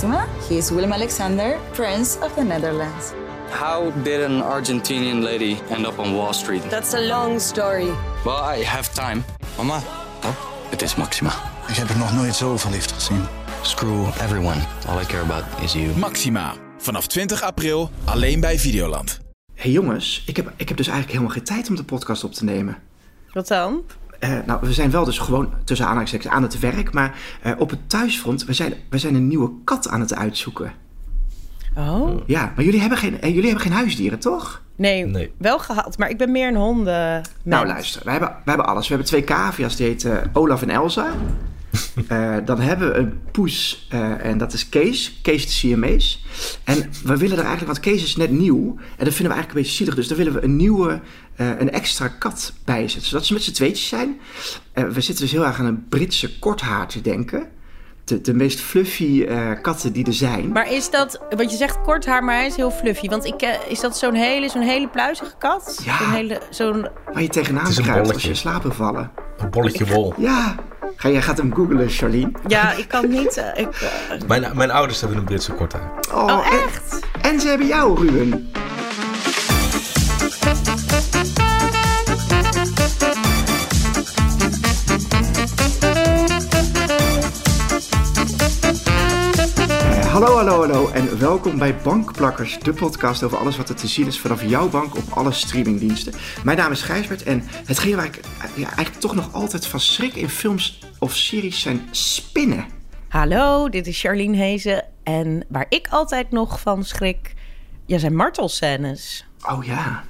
Maxima. He is Willem Alexander, Prince of the Netherlands. How did an Argentinian lady end up on Wall Street? That's a long story. Well, I have time. Mama, oh, Het is Maxima. ik heb er nog nooit zo verliefd gezien. Screw everyone. All I care about is you. Maxima. Vanaf 20 april alleen bij Videoland. hey jongens, ik heb, ik heb dus eigenlijk helemaal geen tijd om de podcast op te nemen. Wat dan? Eh, nou, we zijn wel dus gewoon tussen aanhalingstekens aan het werk, maar eh, op het thuisfront, we zijn, we zijn een nieuwe kat aan het uitzoeken. Oh. Ja, maar jullie hebben geen, eh, jullie hebben geen huisdieren, toch? Nee, Nee. wel gehad, maar ik ben meer een honden. Nou, luister, we hebben, we hebben alles. We hebben twee cavia's, die heten Olaf en Elsa. Eh, dan hebben we een poes eh, en dat is Kees. Kees de Siamees. En we willen er eigenlijk, want Kees is net nieuw. En dat vinden we eigenlijk een beetje zielig. Dus daar willen we een nieuwe, een extra kat bij zetten. Zodat ze met z'n tweetjes zijn. Eh, we zitten dus heel erg aan een Britse korthaar te denken. De, de meest fluffy eh, katten die er zijn. Maar is dat, want je zegt kort haar, maar hij is heel fluffy. Want ik, eh, is dat zo'n hele, zo'n hele pluizige kat? Ja. Zo'n hele, zo'n... Waar je tegenaan kruipt als je wil vallen. Een bolletje wol. Ja, Ga, jij gaat hem googlen, Charlene. Ja, ik kan niet... eh, ik, eh, Mijn, mijn ouders hebben een Britse korthaar. oh, en- echt? En, ze hebben jou, Ruben. Hallo, en welkom bij Bankplakkers, de podcast over alles wat er te zien is vanaf jouw bank op alle streamingdiensten. Mijn naam is Gijsbert en hetgeen waar ik eh, ja, eigenlijk toch nog altijd van schrik in films of series zijn spinnen. Hallo, dit is Charlene Hezen. En waar ik altijd nog van schrik... Ja, zijn martelscènes. Oh ja.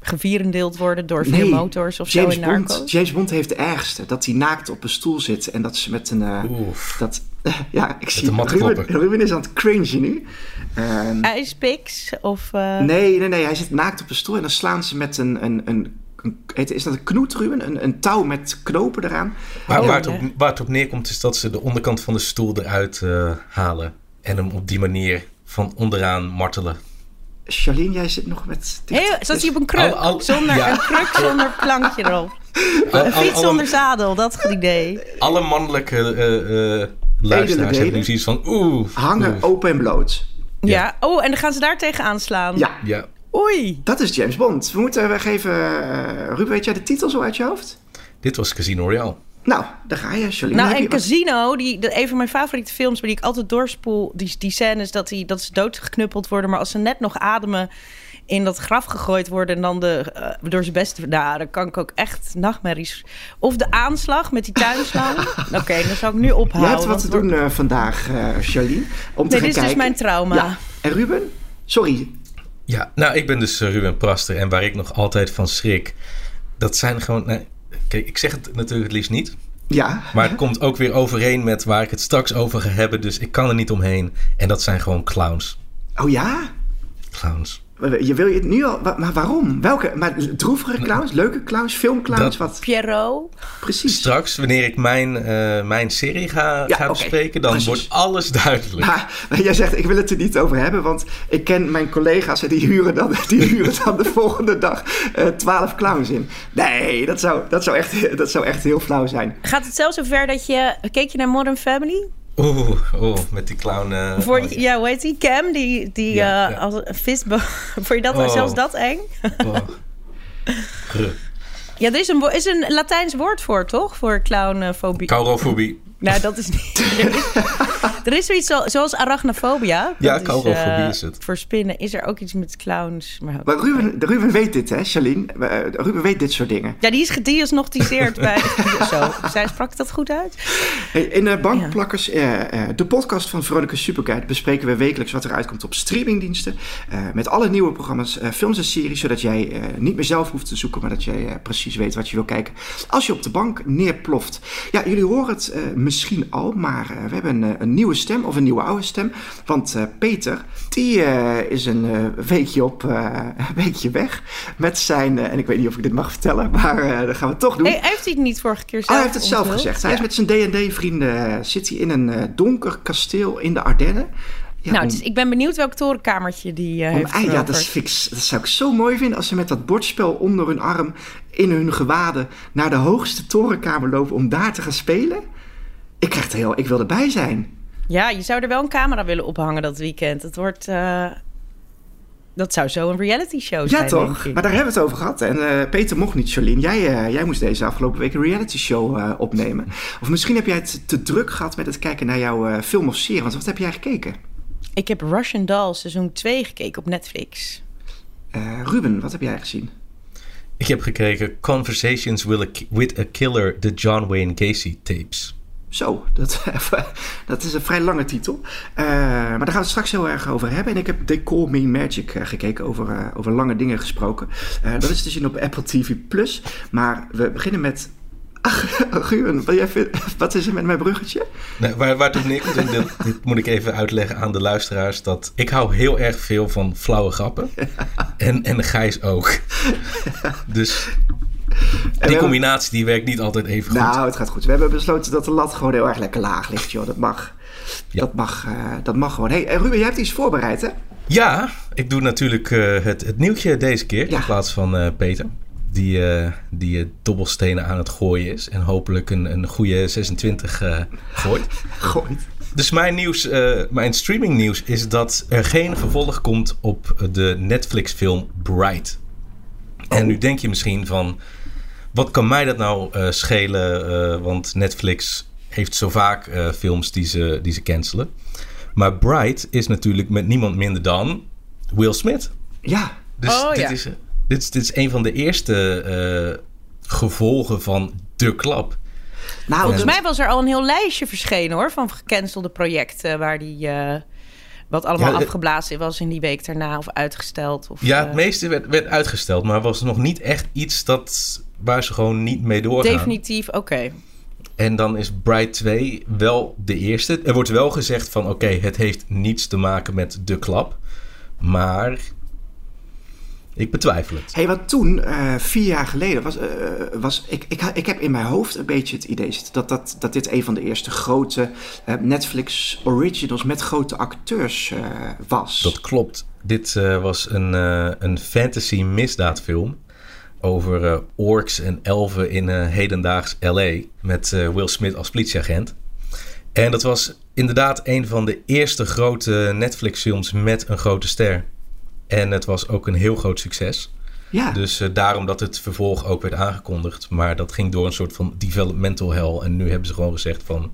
Gevierendeeld worden door vier motors of James zo in Bond, Narcos. James Bond heeft de ergste. Dat hij naakt op een stoel zit en dat ze met een... eh, Oef. dat, ja, ik zie Ruben. Ruben is aan het cringen nu. IJspix of... eh, nee, nee, nee. Hij zit naakt op een stoel en dan slaan ze met een... een, een, is dat een knoet, Ruben? Een, een touw met knopen eraan. Maar Oh, waar, het op, waar het op neerkomt is dat ze de onderkant van de stoel eruit eh, halen. En hem op die manier van onderaan martelen. Charlene, jij zit nog met... dit- Heel, zat hij op een kruk? Al- al- zonder ja. een kruk zonder plankje erop. Al- Een al- fiets zonder zadel, dat idee. Alle mannelijke eh, eh, luisteraars hebben nu zoiets van oeh. Hangen open en bloot. Ja. Oh, en dan gaan ze daar tegen aanslaan. Ja, Ja, Oei. dat is James Bond. We moeten we geven... eh, Ruben, weet jij de titel zo uit je hoofd? dit was Casino Royale. Nou, daar ga je, Charlene. Nou, en wat- Casino, die, de, een van mijn favoriete films, maar die ik altijd doorspoel, die, die scènes dat, die, dat ze doodgeknuppeld worden, maar als ze net nog ademen, in dat graf gegooid worden en dan de, eh, door zijn beste... Nou, dan kan ik ook echt nachtmerries... Of de aanslag met die tuinslang. Oké, dan zou ik nu ophouden. Jij hebt wat te doen eh, vandaag, Charlene. Om te Nee, gaan dit is dus mijn trauma. Ja. En Ruben? Sorry. Ja, nou, ik ben dus Ruben Praster en waar ik nog altijd van schrik, dat zijn gewoon. nee, kijk, ik zeg het natuurlijk het liefst niet, Ja. maar het komt ook weer overeen met waar ik het straks over ga hebben, dus ik kan er niet omheen. En dat zijn gewoon clowns. Oh ja? Clowns. Je wil je het nu al... Maar waarom? Welke? Maar droevige clowns? Leuke clowns? Filmclowns? Wat? Pierrot. Precies. Straks, wanneer ik mijn, eh, mijn serie ga, Ja, ga oké, bespreken, dan precies. wordt alles duidelijk. Maar, maar jij zegt, ik wil het er niet over hebben, want ik ken mijn collega's en die huren dan, die huren dan de volgende dag eh, twaalf clowns in. Nee, dat zou, dat, zou echt, dat zou echt heel flauw zijn. Gaat het zelfs zover dat je... Keek je naar Modern Family? Oeh, oeh, met die clown. eh, Voor, ja, hoe heet die? Cam, die, die Ja, eh, ja. als een visbo... Vond je dat Oh. zelfs dat eng? oh. Ja, er is een, is een Latijns woord voor, toch? Voor clownfobie. Kaurofobie. Nou, dat is niet... er, is, er is zoiets zo- zoals arachnofobia. Ja, Dat is, eh, is het. Voor spinnen is er ook iets met clowns. Maar, Maar Ruben, Ruben weet dit, hè, Charlene? Eh, Ruben weet dit soort dingen. ja, die is gediagnosticeerd bij... Zo, zij sprak dat goed uit? Hey, in eh, Bankplakkers, eh, eh, de podcast van Veronica Superguide, bespreken we wekelijks wat er uitkomt op streamingdiensten. eh, met alle nieuwe programma's, films en series, zodat jij eh, niet meer zelf hoeft te zoeken, maar dat jij eh, precies weet wat je wil kijken als je op de bank neerploft. Ja, jullie horen het eh, misschien al, maar eh, we hebben een, eh, een nieuwe stem of een nieuwe oude stem. Want eh, Peter, die is een weekje, op, een weekje weg met zijn, en ik weet niet of ik dit mag vertellen, maar dat gaan we toch doen. Hey, heeft hij het niet vorige keer Oh, zelf hij heeft het zelf onthuld? gezegd. Hij Ja. is met zijn D&D-vrienden zit hij in een donker kasteel in de Ardennen. Ja, Nou, om- dus ik ben benieuwd welk torenkamertje die eh om- heeft ah, ja, dat, is fix, dat zou ik zo mooi vinden als ze met dat bordspel onder hun arm in hun gewaden naar de hoogste torenkamer lopen om daar te gaan spelen. Ik krijg er heel, ik wil erbij zijn. Ja, je zou er wel een camera willen ophangen dat weekend. Het wordt... eh, dat zou zo een reality show zijn, Ja, toch? denk ik. Maar daar hebben we het over gehad. En eh, Peter mocht niet, Charlene. Jij, eh, jij moest deze afgelopen week een reality show eh, opnemen. Of misschien heb jij het te druk gehad met het kijken naar jouw eh, film of serie. Want wat heb jij gekeken? Ik heb Russian Doll seizoen 2 gekeken op Netflix. Eh, Ruben, wat heb jij gezien? Ik heb gekeken Conversations with a, with a Killer, de John Wayne Gacy tapes. Zo, dat, dat is een vrij lange titel. Eh, maar daar gaan we het straks heel erg over hebben. En ik heb They Call Me Magic eh, gekeken, over, eh, over lange dingen gesproken. Dat is te zien op Apple TV+. Plus. Maar we beginnen met... Ach, wat, jij vindt- wat is er met mijn bruggetje? Nou, waar, waar het op neerkomt, en dit, dit moet ik even uitleggen aan de luisteraars, dat ik hou heel erg veel van flauwe grappen. En, en Gijs ook. Dus die hebben- combinatie die werkt niet altijd even goed. Nou, het gaat goed. We hebben besloten dat de lat gewoon heel erg lekker laag ligt, joh. Dat mag. Ja. Dat, mag eh, dat mag gewoon. hey, eh, Ruben, jij hebt iets voorbereid, hè? Ja, ik doe natuurlijk eh, het, het nieuwtje deze keer Ja. in plaats van Peter. Die, die dobbelstenen aan het gooien is en hopelijk een, een goede 26 eh, gooit. Gooit. Dus mijn nieuws, mijn streaming nieuws is dat er geen vervolg komt op de Netflix film Bright. En nu denk je misschien van, wat kan mij dat nou eh, schelen? Eh, want Netflix heeft zo vaak eh, films die ze, die ze cancelen. Maar Bright is natuurlijk met niemand minder dan Will Smith. Ja. Dus Oh, dit, ja. is, dit, is, dit is een van de eerste eh, gevolgen van de klap. Nou, Volgens mij was er al een heel lijstje verschenen hoor van gecancelde projecten waar die eh, wat allemaal Ja, afgeblazen was in die week daarna of uitgesteld. Of, Ja, het meeste werd, werd uitgesteld, maar was nog niet echt iets dat, waar ze gewoon niet mee doorgaan. definitief. Oké. En dan is Bright 2 wel de eerste. Er wordt wel gezegd van oké, het heeft niets te maken met de klap. Maar ik betwijfel het. hey, want toen, eh, vier jaar geleden, was, eh, was ik, ik, ik heb in mijn hoofd een beetje het idee zitten dat, dat, dat dit een van de eerste grote eh, Netflix originals met grote acteurs eh, was. Dat klopt. Dit eh, was een, eh, een fantasy misdaadfilm over eh, orks en elfen in eh, hedendaags LA met eh, Will Smith als politieagent. En dat was inderdaad een van de eerste grote Netflix films met een grote ster. En het was ook een heel groot succes. ja. Dus daarom dat het vervolg ook werd aangekondigd. Maar dat ging door een soort van developmental hell. En nu hebben ze gewoon gezegd van,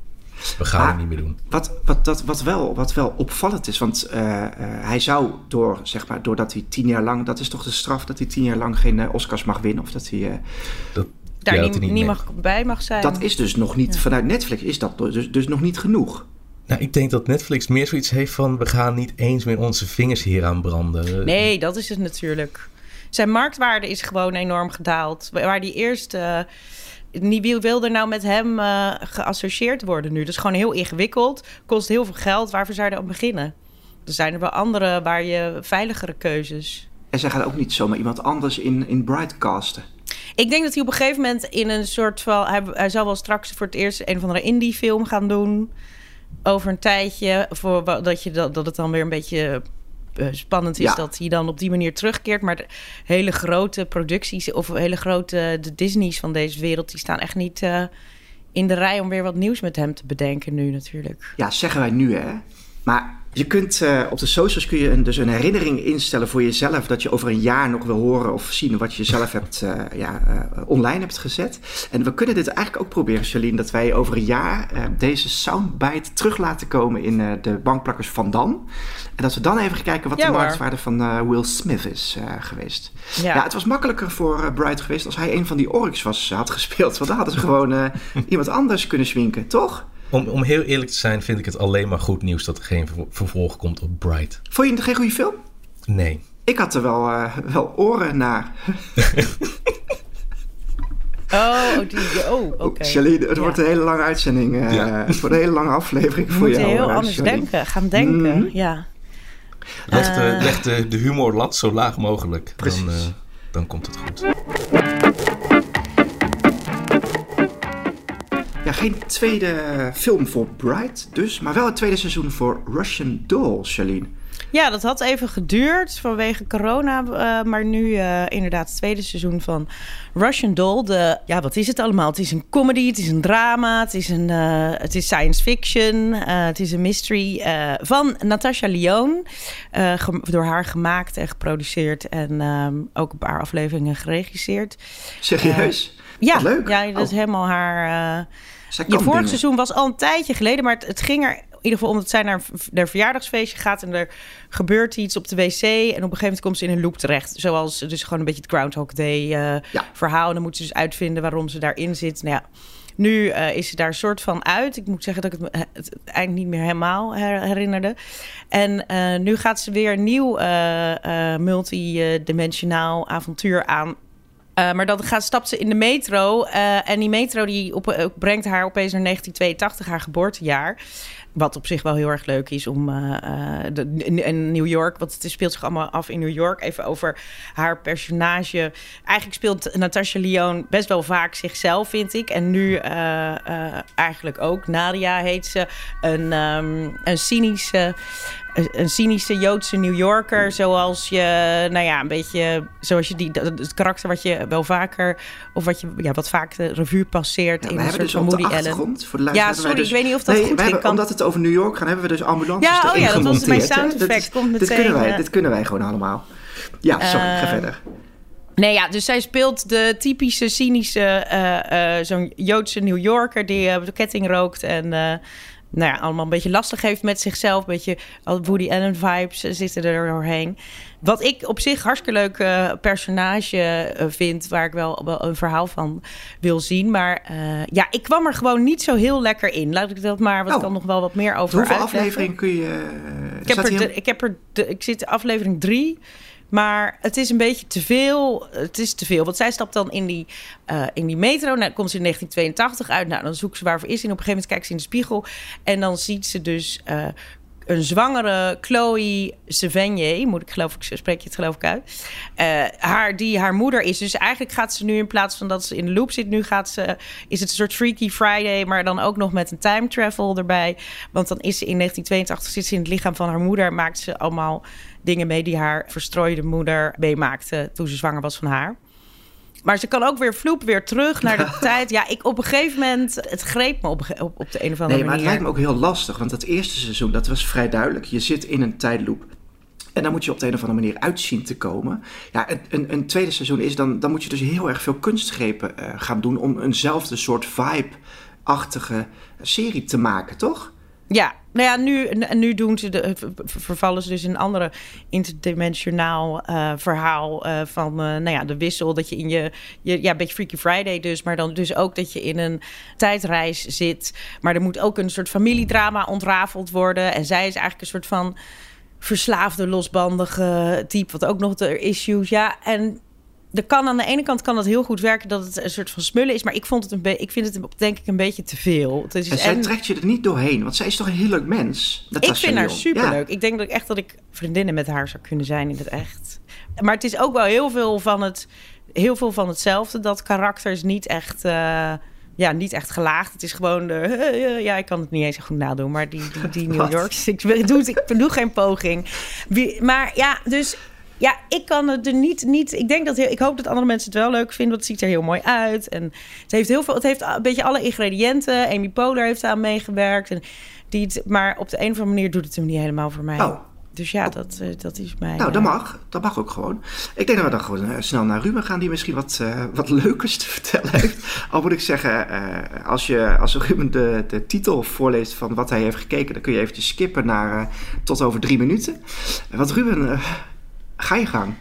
we gaan Maar- het niet meer doen. Wat, wat, dat, wat, wel, wat wel opvallend is, want eh, eh, hij zou door, zeg maar, doordat hij tien jaar lang, dat is toch de straf dat hij tien jaar lang geen eh, Oscars mag winnen? Of dat hij, eh, Dat, Daar ja, dat niet, hij niet mag, bij mag zijn. dat is dus nog niet, vanuit Netflix is dat dus, dus nog niet genoeg. Nou, ik denk dat Netflix meer zoiets heeft van... we gaan niet eens meer onze vingers hier aan branden. Nee, dat is het natuurlijk. Zijn marktwaarde is gewoon enorm gedaald. Waar die eerst... eh wie wil er nou met hem eh, geassocieerd worden nu? Dat is gewoon heel ingewikkeld. Kost heel veel geld. Waarvoor zou je aan beginnen? Er zijn er wel andere waar je veiligere keuzes... En zij gaat ook niet zomaar iemand anders in, in Bright casten. Ik denk dat hij op een gegeven moment in een soort van... Hij, hij zal wel straks voor het eerst een of andere indie-film gaan doen. Over een tijdje. Voor, dat, je, dat, dat het dan weer een beetje spannend is Ja. dat hij dan op die manier terugkeert. Maar de hele grote producties of hele grote de Disney's van deze wereld... die staan echt niet eh, in de rij om weer wat nieuws met hem te bedenken nu natuurlijk. Ja, zeggen wij nu hè. Maar je kunt eh, op de socials kun je een, dus een herinnering instellen voor jezelf dat je over een jaar nog wil horen of zien wat je zelf hebt, eh, ja, eh, online hebt gezet. En we kunnen dit eigenlijk ook proberen, Charlene, dat wij over een jaar deze soundbite terug laten komen in de bankplakkers van dan. En dat we dan even kijken wat Ja, de marktwaarde van Will Smith is geweest. Ja. Ja. het was makkelijker voor Bright geweest als hij een van die orks was, had gespeeld. Want dan hadden ze gewoon iemand anders kunnen swinken, toch? Om, om heel eerlijk te zijn vind ik het alleen maar goed nieuws... dat er geen ver- vervolg komt op Bright. Vond je het geen goede film? Nee. Ik had er wel, eh, wel oren naar. Oh, oh, die, oh oké. Charlene, het Ja. wordt een hele lange uitzending. eh, Ja. Het wordt een hele lange aflevering We voor moeten jou. heel eh, anders denken, gaan denken. Mhm. Ja. Leg, de, leg de, de humorlat zo laag mogelijk. Precies. Dan, eh, dan komt het goed. Geen tweede film voor Bright dus, maar wel het tweede seizoen voor Russian Doll, Charlene. Ja, dat had even geduurd vanwege corona. eh, maar nu eh, inderdaad het tweede seizoen van Russian Doll. De, ja, wat is het allemaal? Het is een comedy, het is een drama, het is, een, eh, het is science fiction, het is een mystery van Natasha Lyon. door haar gemaakt en geproduceerd en ook een paar afleveringen geregisseerd. Serieus? Ja, leuk. ja dat is Oh. helemaal haar... Zij je vorig dingen. seizoen was al een tijdje geleden, maar het, het ging er in ieder geval omdat zij naar haar verjaardagsfeestje gaat en er gebeurt iets op de wc en op een gegeven moment komt ze in een loop terecht. Zoals dus gewoon een beetje het Groundhog Day eh, Ja. verhaal. En dan moet ze dus uitvinden waarom ze daarin zit. Nou ja, nu eh, is ze daar soort van uit. Ik moet zeggen dat ik het, me- het eind niet meer helemaal her- herinnerde. En eh, nu gaat ze weer een nieuw multidimensionaal avontuur aan. Eh, maar dan gaat, stapt ze in de metro. eh, en die metro die op, brengt haar opeens naar 1982, haar geboortejaar. Wat op zich wel heel erg leuk is om de, in, New York, want het speelt zich allemaal af in New York. Even over haar personage. Eigenlijk speelt Natasha Lyon best wel vaak zichzelf, vind ik. En nu eigenlijk ook. Nadia heet ze. Een, ehm, een cynische een, cynische Joodse New Yorker, zoals je, nou ja, een beetje, zoals je die, dat- het karakter wat je wel vaker, of wat je, ja, wat vaak de revue passeert Ja, in een soort dus van Woody Allen. achtergrond, voor de Ja, sorry, ik weet niet of dat nee, goed ging. hebben, Kan- Omdat het over New York gaat, hebben we dus ambulances Ja, oh ja, dat was mijn sound effect. is- Komt dit, kunnen wij, eh. dit kunnen wij gewoon allemaal. Ja, sorry, ga Ehm, verder. Nee, ja, dus zij speelt de typische cynische, eh, eh, zo'n Joodse New Yorker die eh, de ketting rookt en eh, nou ja, allemaal een beetje lastig heeft met zichzelf. Een beetje al Woody Allen vibes eh, zitten er doorheen. Wat ik op zich hartstikke leuk eh, personage eh, vind, waar ik wel, wel een verhaal van wil zien. Maar ja, ik kwam er gewoon niet zo heel lekker in. Laat ik dat maar, wat Oh. kan nog wel wat meer over Hoeveel uitleggen. afleveringen kun je... Ik heb, er de- ik heb er de, ik zit in aflevering drie. Maar het is een beetje te veel. Het is te veel. Want zij stapt dan in die, eh, in die metro. Nou, komt ze in 1982 uit. Nou, dan zoekt ze waarvoor is. En op een gegeven moment kijkt ze in de spiegel. En dan ziet ze dus eh, een zwangere Chloe Sevigny. Moet ik geloof ik, spreek je het geloof ik uit. Eh, haar, die haar moeder is. Dus eigenlijk gaat ze nu in plaats van dat ze in de loop zit. Nu gaat ze, is het een soort Freaky Friday. Maar dan ook nog met een time travel erbij. Want dan is ze in 1982 zit ze in het lichaam van haar moeder. Maakt ze allemaal dingen mee die haar verstrooide moeder meemaakte toen ze zwanger was van haar. Maar ze kan ook weer vloep, weer terug naar de tijd. Ja, ik op een gegeven moment, het greep me op, op, op de een of andere Nee, maar het manier. lijkt me ook heel lastig. Want dat eerste seizoen, dat was vrij duidelijk. Je zit in een tijdloop. En dan moet je op de een of andere manier uitzien te komen. Ja, een, een, een tweede seizoen is dan... Dan moet je dus heel erg veel kunstgrepen eh, gaan doen... om eenzelfde soort vibe-achtige serie te maken, toch? Ja, nou ja, nu, nu doen ze de, ver- ver- vervallen ze dus in een andere interdimensionaal eh, verhaal eh, van eh, nou ja, de wissel. Dat je in je, je, ja, een beetje Freaky Friday dus, maar dan dus ook dat je in een tijdreis zit. Maar er moet ook een soort familiedrama ontrafeld worden. En zij is eigenlijk een soort van verslaafde, losbandige type, wat ook nog de issues. Ja, en er kan aan de ene kant kan dat heel goed werken dat het een soort van smullen is, maar ik vond het een be- ik vind het denk ik een beetje te veel. Het is En zij en- trekt je er niet doorheen. Want zij is toch een heel leuk mens? ik Natasha vind haar superleuk. Ja. Ik denk dat ik echt dat ik vriendinnen met haar zou kunnen zijn in het echt. Maar het is ook wel heel veel van het, heel veel van hetzelfde. Dat karakter is niet echt, eh, ja, niet echt gelaagd. Het is gewoon de, ja, ik kan het niet eens zo goed nadoen, maar die, die, die New Wat? York, ik doe, ik doe geen poging. Maar ja, dus ja, ik kan het er niet, niet. Ik denk dat heel, ik hoop dat andere mensen het wel leuk vinden, want het ziet er heel mooi uit. En het heeft heel veel, het heeft een beetje alle ingrediënten. Amy Poehler heeft aan meegewerkt. En die, het- maar op de een of andere manier doet het hem niet helemaal voor mij. Oh. Dus ja, dat, eh, dat is mij. Nou, dat eh, mag. Dat mag ook gewoon. Ik denk dat we dan gewoon eh, snel naar Ruben gaan, die misschien wat, eh, wat leukers te vertellen heeft. Al moet ik zeggen, als, je, als Ruben de, de titel voorleest van wat hij heeft gekeken, dan kun je eventjes skippen naar tot over drie minuten. Want Ruben, ga je gang.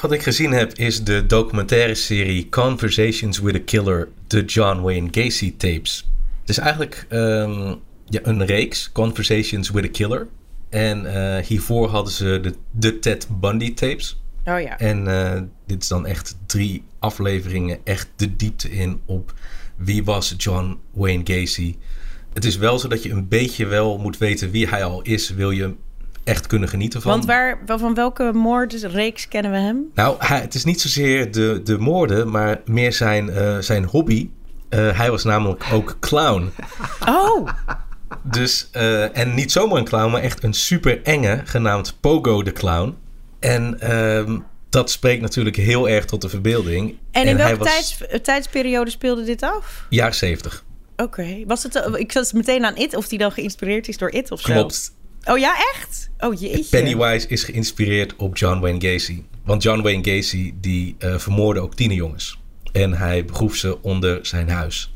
Wat ik gezien heb is de documentaire serie Conversations with a Killer, de John Wayne Gacy tapes. Het is eigenlijk ehm, ja, een reeks, Conversations with a Killer. En eh, hiervoor hadden ze de, de Ted Bundy tapes. Oh ja. En eh, dit is dan echt drie afleveringen, echt de diepte in op wie was John Wayne Gacy. Het is wel zo dat je een beetje wel moet weten wie hij al is, wil je echt kunnen genieten van. Want waar, van welke moordreeks kennen we hem? Nou, hij, het is niet zozeer de, de moorden, maar meer zijn, eh, zijn hobby. Eh, hij was namelijk ook clown. Oh, Dus, eh, en niet zomaar een clown, maar echt een super enge, genaamd Pogo de Clown. En ehm, dat spreekt natuurlijk heel erg tot de verbeelding. En in welke tijds, tijdsperiode speelde dit af? Jaar 70. Oké. Was het? Ik zat meteen aan It, of die dan geïnspireerd is door It of zo. Klopt. Oh ja, echt? Oh jeetje. Pennywise is geïnspireerd op John Wayne Gacy. Want John Wayne Gacy die eh, vermoordde ook tienerjongens. En hij begroef ze onder zijn huis.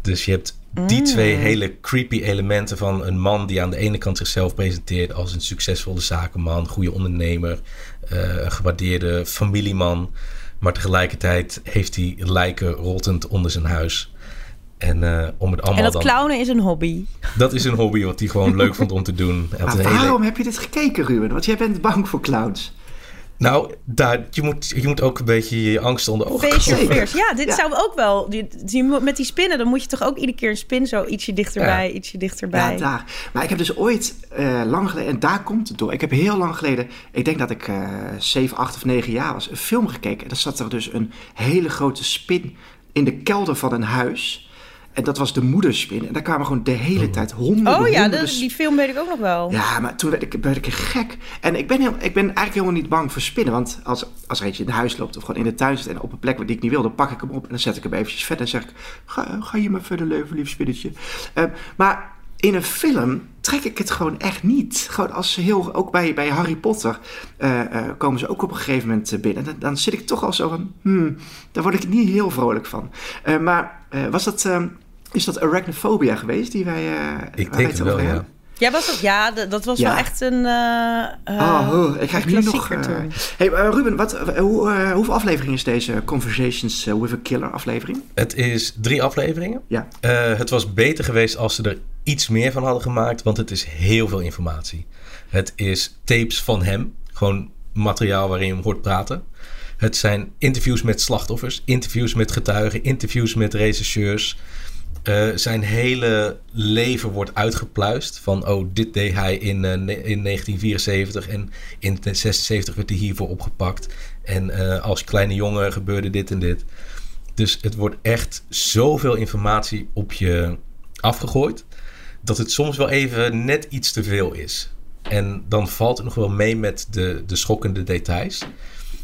Dus je hebt die twee hele creepy elementen van een man die aan de ene kant zichzelf presenteert als een succesvolle zakenman, goede ondernemer, een gewaardeerde familieman. Maar tegelijkertijd heeft hij lijken rottend onder zijn huis. En eh, om het allemaal En dat dan... clownen is een hobby. Dat is een hobby wat hij gewoon leuk vond om te doen. Maar hele- waarom heb je dit gekeken, Ruben? Want jij bent bang voor clowns. Nou, daar, je, moet, je moet ook een beetje je angst onder ogen fears. Ja, dit Ja. zou ook wel... die- die- Met die spinnen, dan moet je toch ook iedere keer een spin zo ietsje dichterbij, Ja. ietsje dichterbij. Ja, daar. Maar ik heb dus ooit eh, lang geleden, en daar komt het door. Ik heb heel lang geleden, ik denk dat ik eh 7, 8 of 9 jaar was, een film gekeken. En daar zat er dus een hele grote spin in de kelder van een huis. En dat was de moederspin. En daar kwamen gewoon de hele tijd honderden, Oh ja, honderden dat, die film weet ik ook nog wel. Ja, maar toen werd ik, werd ik gek. En ik ben, heel, ik ben eigenlijk helemaal niet bang voor spinnen. Want als, als er eentje in huis loopt of gewoon in de tuin zit en op een plek waar die ik niet wil, dan pak ik hem op en dan zet ik hem eventjes verder en zeg ik: Ga, ga je maar verder leven, lief spinnetje. Eh, maar in een film trek ik het gewoon echt niet. Gewoon als ze heel, ook bij, bij Harry Potter eh, eh, komen ze ook op een gegeven moment eh, binnen. Dan, dan zit ik toch al zo van: hmm, daar word ik niet heel vrolijk van. Eh, maar eh, was dat. Is dat arachnophobia geweest die wij. eh, Ik denk het wel, over ja. Ja, was dat, ja dat was Ja. wel echt een... eh, eh, Oh, oh, ik krijg nu nog... toen. hey, Ruben, wat, hoe, hoeveel afleveringen is deze Conversations with a Killer aflevering? Het is drie afleveringen. Ja. Eh, het was beter geweest als ze er iets meer van hadden gemaakt, want het is heel veel informatie. Het is tapes van hem, gewoon materiaal waarin je hem hoort praten. Het zijn interviews met slachtoffers, interviews met getuigen, interviews met rechercheurs. Eh, zijn hele leven wordt uitgepluist. Van, oh, dit deed hij in, eh, in 1974 en in 1976 werd hij hiervoor opgepakt. En eh, als kleine jongen gebeurde dit en dit. Dus het wordt echt zoveel informatie op je afgegooid. Dat het soms wel even net iets te veel is. En dan valt het nog wel mee met de, de schokkende details.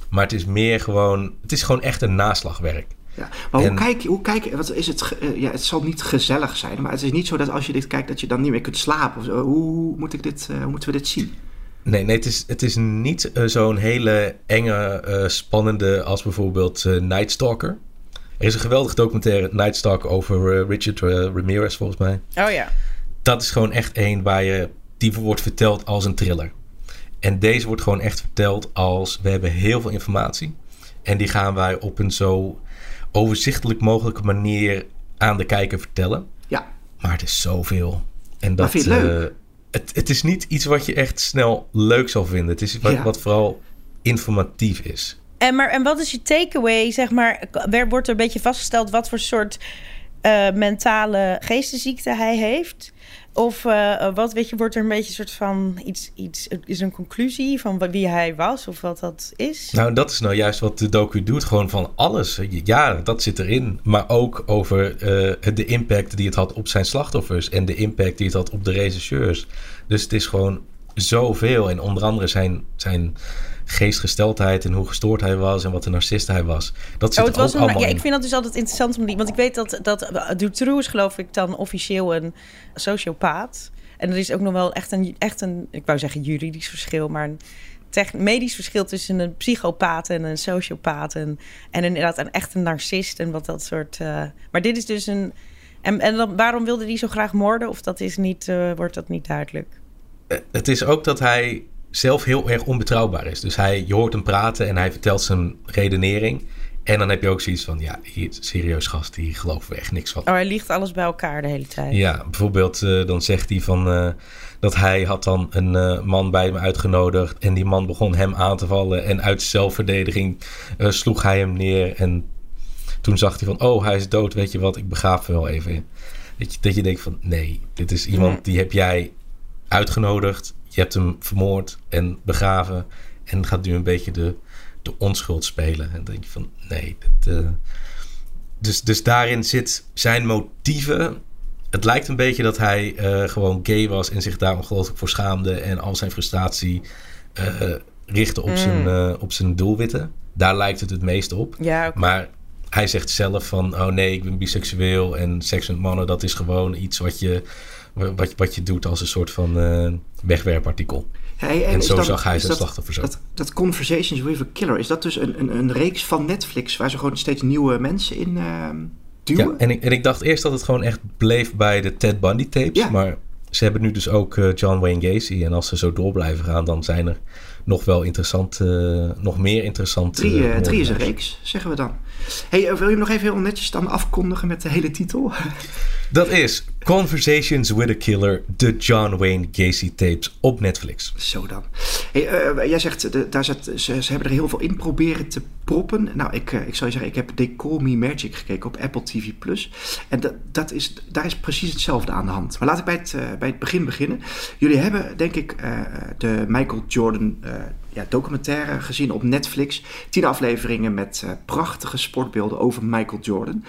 Maar het is meer gewoon. Het is gewoon echt een naslagwerk. Ja. Maar hoe kijk je, hoe kijk je, wat is het, eh, ja, het zal niet gezellig zijn, maar het is niet zo dat als je dit kijkt dat je dan niet meer kunt slapen. Of zo. Hoe, moet ik dit, eh, hoe moeten we dit zien? Nee, nee het, is, het is niet eh, zo'n hele enge, eh, spannende als bijvoorbeeld Night Stalker. Er is een geweldig documentaire, Night Stalker, over Richard Ramirez volgens mij. Oh ja. dat is gewoon echt één waar je die wordt verteld als een thriller. En deze wordt gewoon echt verteld als we hebben heel veel informatie en die gaan wij op een zo overzichtelijk mogelijke manier aan de kijker vertellen. Ja, Maar het is zoveel. En dat, vind je het leuk? eh, het, het is niet iets wat je echt snel leuk zal vinden. Het is iets wat, Ja. wat vooral informatief is. En, maar, en wat is je takeaway, zeg maar? Er wordt er een beetje vastgesteld wat voor soort eh, mentale geestesziekte hij heeft? Of eh, wat, weet je, wordt er een beetje een soort van iets, iets, is een conclusie van wie hij was of wat dat is? Nou, dat is nou juist wat de docu doet. Gewoon van alles. Ja, dat zit erin. Maar ook over eh, de impact die het had op zijn slachtoffers. En de impact die het had op de rechercheurs. Dus het is gewoon zoveel. En onder andere zijn, zijn geestgesteldheid en hoe gestoord hij was. En wat een narcist hij was. Dat zit Oh, het ook was een, allemaal ja, in. ik vind dat dus altijd interessant om die, want ik weet dat dat Dutroux is geloof ik dan officieel een sociopaat. En er is ook nog wel echt een, echt een, ik wou zeggen juridisch verschil, maar een medisch verschil tussen een psychopaat en een sociopaat en, en inderdaad een echt een narcist en wat dat soort. eh, maar dit is dus een. En, en dan, waarom wilde hij zo graag moorden? Of dat is niet, eh, wordt dat niet duidelijk? Eh, het is ook dat hij zelf heel erg onbetrouwbaar is. Dus hij, je hoort hem praten en hij vertelt zijn redenering. En dan heb je ook zoiets van, ja, hier, serieus gast, hier geloven we echt niks van. Oh, hij liegt alles bij elkaar de hele tijd. Ja, bijvoorbeeld eh, dan zegt hij van eh, dat hij had dan een eh, man bij hem uitgenodigd en die man begon hem aan te vallen en uit zelfverdediging sloeg hij hem neer en toen zag hij van oh hij is dood, weet je wat, ik begraaf hem wel even. Dat je, dat je denkt van nee, dit is iemand die heb jij uitgenodigd, je hebt hem vermoord en begraven en gaat nu een beetje de, de onschuld spelen. En dan denk je van nee, dit, eh, dus, dus daarin zit zijn motieven het lijkt een beetje dat hij eh, gewoon gay was en zich daar ongelooflijk voor schaamde. En al zijn frustratie eh, richtte op, zijn, eh, op zijn doelwitten. Daar lijkt het het meest op. Ja. Maar hij zegt zelf van, oh nee, ik ben biseksueel en seks met mannen, dat is gewoon iets wat je, wat, wat je doet als een soort van eh, wegwerpartikel. Hey, En zo zag hij zijn dat- slachtoffer zo. Dat, dat Conversations with a Killer, is dat dus een, een, een reeks van Netflix waar ze gewoon steeds nieuwe mensen in ehm duwen? Ja, en ik, en ik dacht eerst dat het gewoon echt bleef bij de Ted Bundy tapes. Ja. Maar ze hebben nu dus ook eh, John Wayne Gacy. En als ze zo door blijven gaan, dan zijn er nog wel interessant, eh, nog meer interessante... Drie, eh, eh, drie is een reeks, zeggen we dan. Hey, wil je hem nog even heel netjes dan afkondigen met de hele titel? Dat is Conversations with a Killer, de John Wayne Gacy tapes op Netflix. Zo dan. Hey, jij zegt, de, daar zat, ze, ze hebben er heel veel in proberen te proppen. Nou, ik, ik zou je zeggen, ik heb They Call Me Magic gekeken op Apple TV+. En dat, dat is, daar is precies hetzelfde aan de hand. Maar laat ik bij het, bij het begin beginnen. Jullie hebben, denk ik, de Michael Jordan ja, documentaire gezien op Netflix. Tien afleveringen met eh, prachtige sportbeelden over Michael Jordan.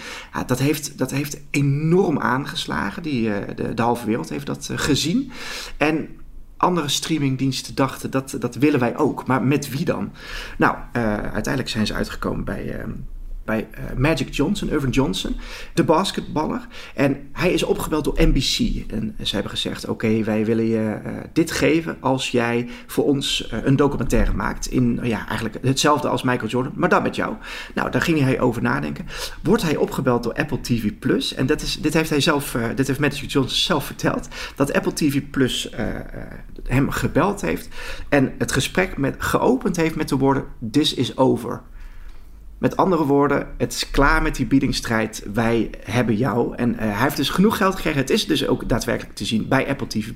Dat, heeft, dat heeft enorm aangeslagen. Die, eh, de, de halve wereld heeft dat eh, gezien. En andere streamingdiensten dachten dat dat willen wij ook. Maar met wie dan? Nou, eh, uiteindelijk zijn ze uitgekomen bij, eh, bij eh, Magic Johnson, Irvin Johnson, de basketballer. En hij is opgebeld door NBC. En ze hebben gezegd: Oké, wij willen je eh, dit geven als jij voor ons eh, een documentaire maakt. In ja, eigenlijk hetzelfde als Michael Jordan, maar dan met jou. Nou, daar ging hij over nadenken. Wordt hij opgebeld door Apple TV Plus? En dat is, dit heeft hij zelf, dit heeft Magic Johnson zelf verteld. Dat Apple TV Plus hem gebeld heeft en het gesprek met, geopend heeft met de woorden: This is over. Met andere woorden, het is klaar met die biedingsstrijd. Wij hebben jou. En eh, hij heeft dus genoeg geld gekregen. Het is dus ook daadwerkelijk te zien bij Apple TV+.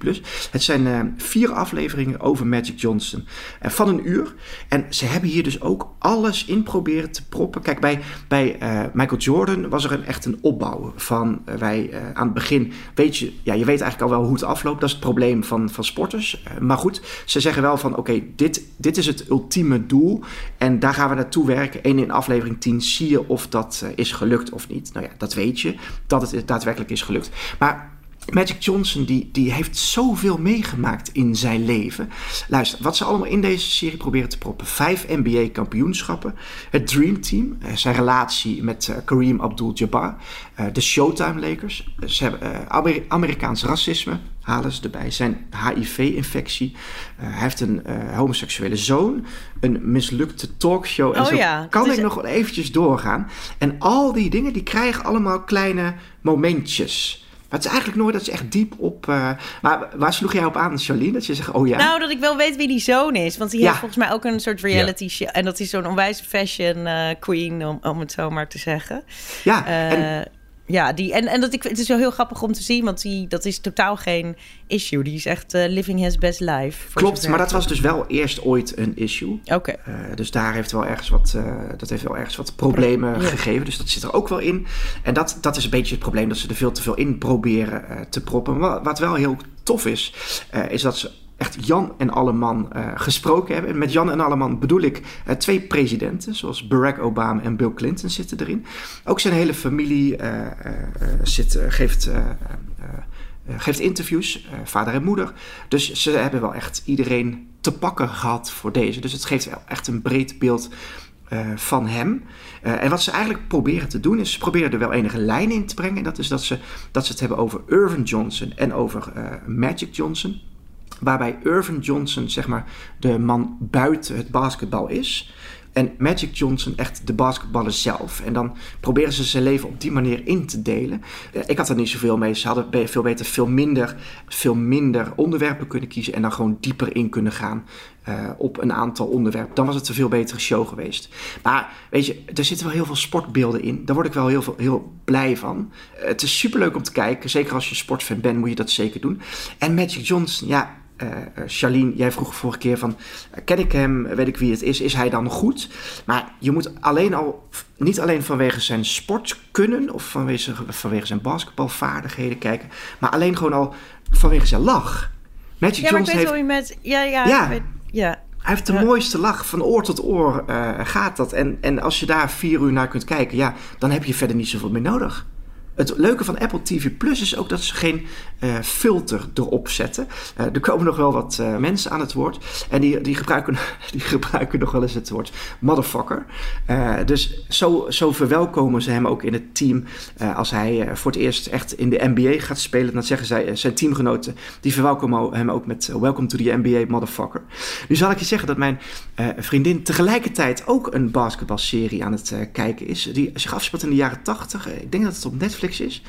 Het zijn eh, vier afleveringen over Magic Johnson eh, van een uur. En ze hebben hier dus ook alles in proberen te proppen. Kijk, bij, bij Michael Jordan was er een, echt een opbouw van wij aan het begin weet je, ja, je weet eigenlijk al wel hoe het afloopt. Dat is het probleem van, van sporters. Maar goed, ze zeggen wel van oké, dit, dit is het ultieme doel. En daar gaan we naartoe werken. En in aflevering 10 zie je of dat eh, is gelukt of niet. Nou ja, dat weet je, dat het daadwerkelijk is gelukt. Maar Magic Johnson die, die heeft zoveel meegemaakt in zijn leven. Luister, wat ze allemaal in deze serie proberen te proppen. Vijf NBA-kampioenschappen. Het Dream Team. eh, zijn relatie met eh, Kareem Abdul-Jabbar. eh, de Showtime Lakers. ze hebben Amer- Amerikaans racisme. Halen ze erbij. Zijn HIV-infectie. Hij heeft een homoseksuele zoon. Een mislukte talkshow. En Oh zo ja, kan ik nog wel eventjes doorgaan. En al die dingen die krijgen allemaal kleine momentjes. Maar het is eigenlijk nooit dat ze echt diep op... eh, maar waar sloeg jij op aan, Charlene? Dat je zegt, oh ja. Nou, dat ik wel weet wie die zoon is. Want die Ja. heeft volgens mij ook een soort reality show. En dat is zo'n onwijs fashion eh, queen, om, om het zo maar te zeggen. ja, Eh, en ja, die, en, en dat ik, het is wel heel grappig om te zien, want die, dat is totaal geen issue. Die is echt eh, living his best life. klopt, maar dat was dus wel eerst ooit een issue. Oké. Eh, dus daar heeft wel ergens wat, eh, dat heeft wel ergens wat problemen Ja. gegeven. Dus dat zit er ook wel in. En dat, dat is een beetje het probleem, dat ze er veel te veel in proberen te proppen. Maar wat wel heel tof is, is dat ze echt Jan en Alleman eh gesproken hebben. En met Jan en Alleman bedoel ik eh, twee presidenten, zoals Barack Obama en Bill Clinton zitten erin. Ook zijn hele familie eh, zit, geeft... geeft interviews, vader en moeder. Dus ze hebben wel echt iedereen te pakken gehad voor deze. Dus het geeft echt een breed beeld van hem. En wat ze eigenlijk proberen te doen, is ze proberen er wel enige lijn in te brengen. En dat is dat ze, dat ze het hebben over Irvin Johnson en over Magic Johnson. Waarbij Irvin Johnson, zeg maar, de man buiten het basketbal is. En Magic Johnson echt de basketballer zelf. En dan proberen ze zijn leven op die manier in te delen. Eh, Ik had er niet zoveel mee. Ze hadden veel beter, veel minder, veel minder onderwerpen kunnen kiezen. En dan gewoon dieper in kunnen gaan eh, op een aantal onderwerpen. Dan was het een veel betere show geweest. Maar weet je, er zitten wel heel veel sportbeelden in. Daar word ik wel heel, veel, heel blij van. Eh, het is superleuk om te kijken. Zeker als je sportfan bent, moet je dat zeker doen. En Magic Johnson, ja, eh, eh, Charlene, jij vroeg vorige keer van... eh, ken ik hem, weet ik wie het is, is hij dan goed? Maar je moet alleen al, niet alleen vanwege zijn sportkunnen... of vanwege, vanwege zijn basketbalvaardigheden kijken... maar alleen gewoon al vanwege zijn lach. Magic Ja, maar ik weet heeft... met... Ja, ja. Ja. weet- ja. Hij heeft de Ja. mooiste lach. Van oor tot oor gaat dat. En, en als je daar vier uur naar kunt kijken, ja, dan heb je verder niet zoveel meer nodig. Het leuke van Apple TV Plus is ook dat ze geen uh, filter erop zetten. Uh, er komen nog wel wat uh, mensen aan het woord. En die, die, gebruiken, die gebruiken nog wel eens het woord motherfucker. dus zo, zo verwelkomen ze hem ook in het team. als hij voor het eerst echt in de NBA gaat spelen, dan zeggen zij, zijn teamgenoten, die verwelkomen hem ook met Welcome to the NBA, motherfucker. Nu zal ik je zeggen dat mijn vriendin tegelijkertijd ook een basketbalserie aan het kijken is. Die zich afspeelt in de jaren 80. Ik denk dat het op Netflix is.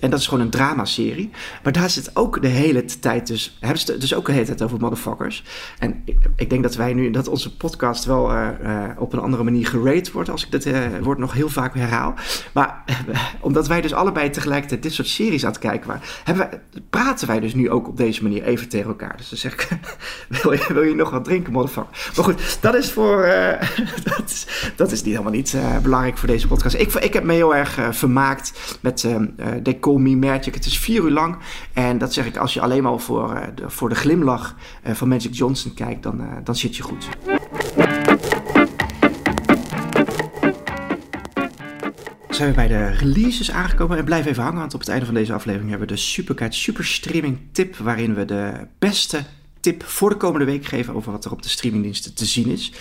En dat is gewoon een dramaserie. Maar daar zit ook de hele tijd dus... Hebben ze het dus ook de hele tijd over motherfuckers. En ik, ik denk dat wij nu... Dat onze podcast wel uh, uh, op een andere manier gerate wordt... als ik dat uh, woord nog heel vaak herhaal. Maar omdat wij dus allebei tegelijkertijd dit soort series aan het kijken waren... Praten wij dus nu ook op deze manier even tegen elkaar. Dus dan zeg ik... wil, je, wil je nog wat drinken, motherfucker? Maar goed, dat is voor... dat, is, dat is niet helemaal niet belangrijk voor deze podcast. Ik, ik heb me heel erg vermaakt met decor Call Me Magic. Het is vier uur lang. En dat zeg ik als je alleen maar voor, uh, de, voor de glimlach uh, van Magic Johnson kijkt, dan, uh, dan zit je goed. zijn we bij de releases aangekomen. En blijf even hangen, want op het einde van deze aflevering hebben we de Superkite Super Streaming Tip. Waarin we de beste tip voor de komende week geven over wat er op de streamingdiensten te zien is.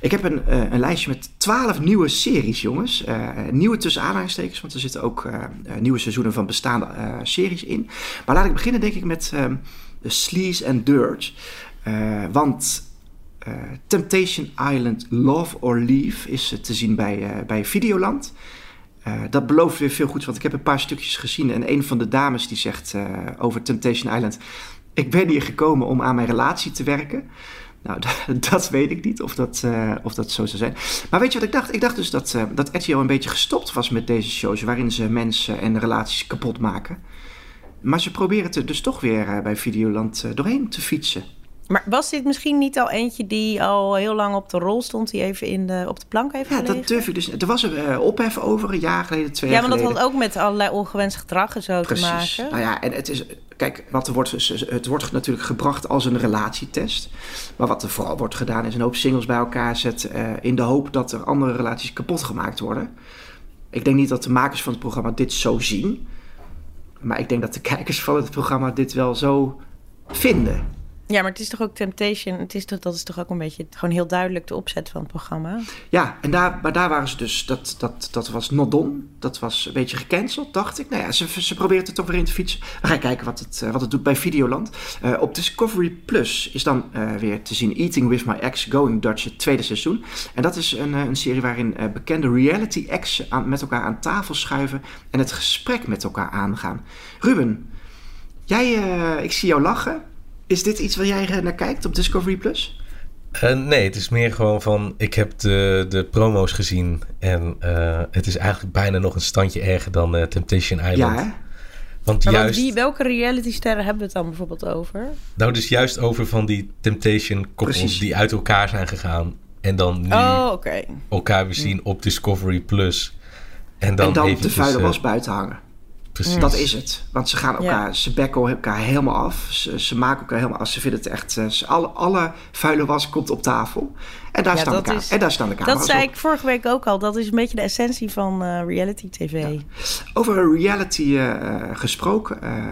Ik heb een, uh, een lijstje met 12 nieuwe series, jongens. Uh, nieuwe tussen aanhalingstekens, want er zitten ook uh, nieuwe seizoenen van bestaande series in. Maar laat ik beginnen, denk ik, met de Sleaze and Dirt. want Temptation Island Love or Leave is te zien bij, bij Videoland. Dat belooft weer veel goeds, want ik heb een paar stukjes gezien. En een van de dames die zegt over Temptation Island ik ben hier gekomen om aan mijn relatie te werken. Nou, dat weet ik niet of dat, uh, of dat zo zou zijn. Maar weet je wat ik dacht? Ik dacht dus dat, uh, dat RTL een beetje gestopt was met deze shows... waarin ze mensen en relaties kapot maken. Maar ze proberen het dus toch weer uh, bij Videoland doorheen te fietsen. Maar was dit misschien niet al eentje die al heel lang op de rol stond, die even in de, op de plank heeft Ja, dat durf ik dus. Er was er uh, ophef over een jaar geleden, twee ja, jaar geleden. Ja, maar dat had ook met allerlei ongewenst gedrag en zo Precies. te maken. Nou ja, en het is. Kijk, wat er wordt, het wordt natuurlijk gebracht als een relatietest. Maar wat er vooral wordt gedaan is een hoop singles bij elkaar zetten. Uh, in de hoop dat er andere relaties kapot gemaakt worden. Ik denk niet dat de makers van het programma dit zo zien. Maar ik denk dat de kijkers van het programma dit wel zo vinden. Ja, maar het is toch ook Temptation. Het is toch, dat is toch ook een beetje gewoon heel duidelijk de opzet van het programma. Ja, en daar, maar daar waren ze dus. Dat, dat, dat was not done. Dat was een beetje gecanceld, dacht ik. Nou ja, ze, ze probeert het toch weer in te fietsen. We gaan kijken wat het, wat het doet bij Videoland. Uh, op Discovery Plus is dan uh, weer te zien Eating with My Ex Going Dutch, het tweede seizoen. En dat is een, een serie waarin bekende reality exen aan, met elkaar aan tafel schuiven en het gesprek met elkaar aangaan. Ruben, jij, ik zie jou lachen. Is dit iets waar jij naar kijkt op Discovery Plus? Uh, nee, het is meer gewoon van... Ik heb de, de promo's gezien en uh, het is eigenlijk bijna nog een standje erger dan uh, Temptation Island. Ja? Want maar juist... wie, welke realitysterren hebben we het dan bijvoorbeeld over? Nou, dus juist over van die Temptation koppels Precies. die uit elkaar zijn gegaan. En dan nu oh, okay. elkaar weer zien op Discovery Plus. En dan, en dan eventjes, de vuile uh, was buiten hangen. Precies. Dat is het. Want ze gaan elkaar, Ja. ze bekken elkaar helemaal af. Ze, ze maken elkaar helemaal af. Ze vinden het echt. eh, Ze, alle, alle vuile was komt op tafel. En daar, Ja, staan, de is- en daar staan de camera's Dat zei op. ik vorige week ook al. Dat is een beetje de essentie van eh, reality tv. Over reality eh, gesproken, eh, eh,